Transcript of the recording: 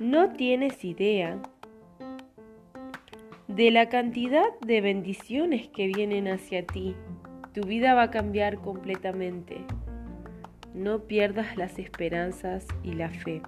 No tienes idea de la cantidad de bendiciones que vienen hacia ti. Tu vida va a cambiar completamente. No pierdas las esperanzas y la fe.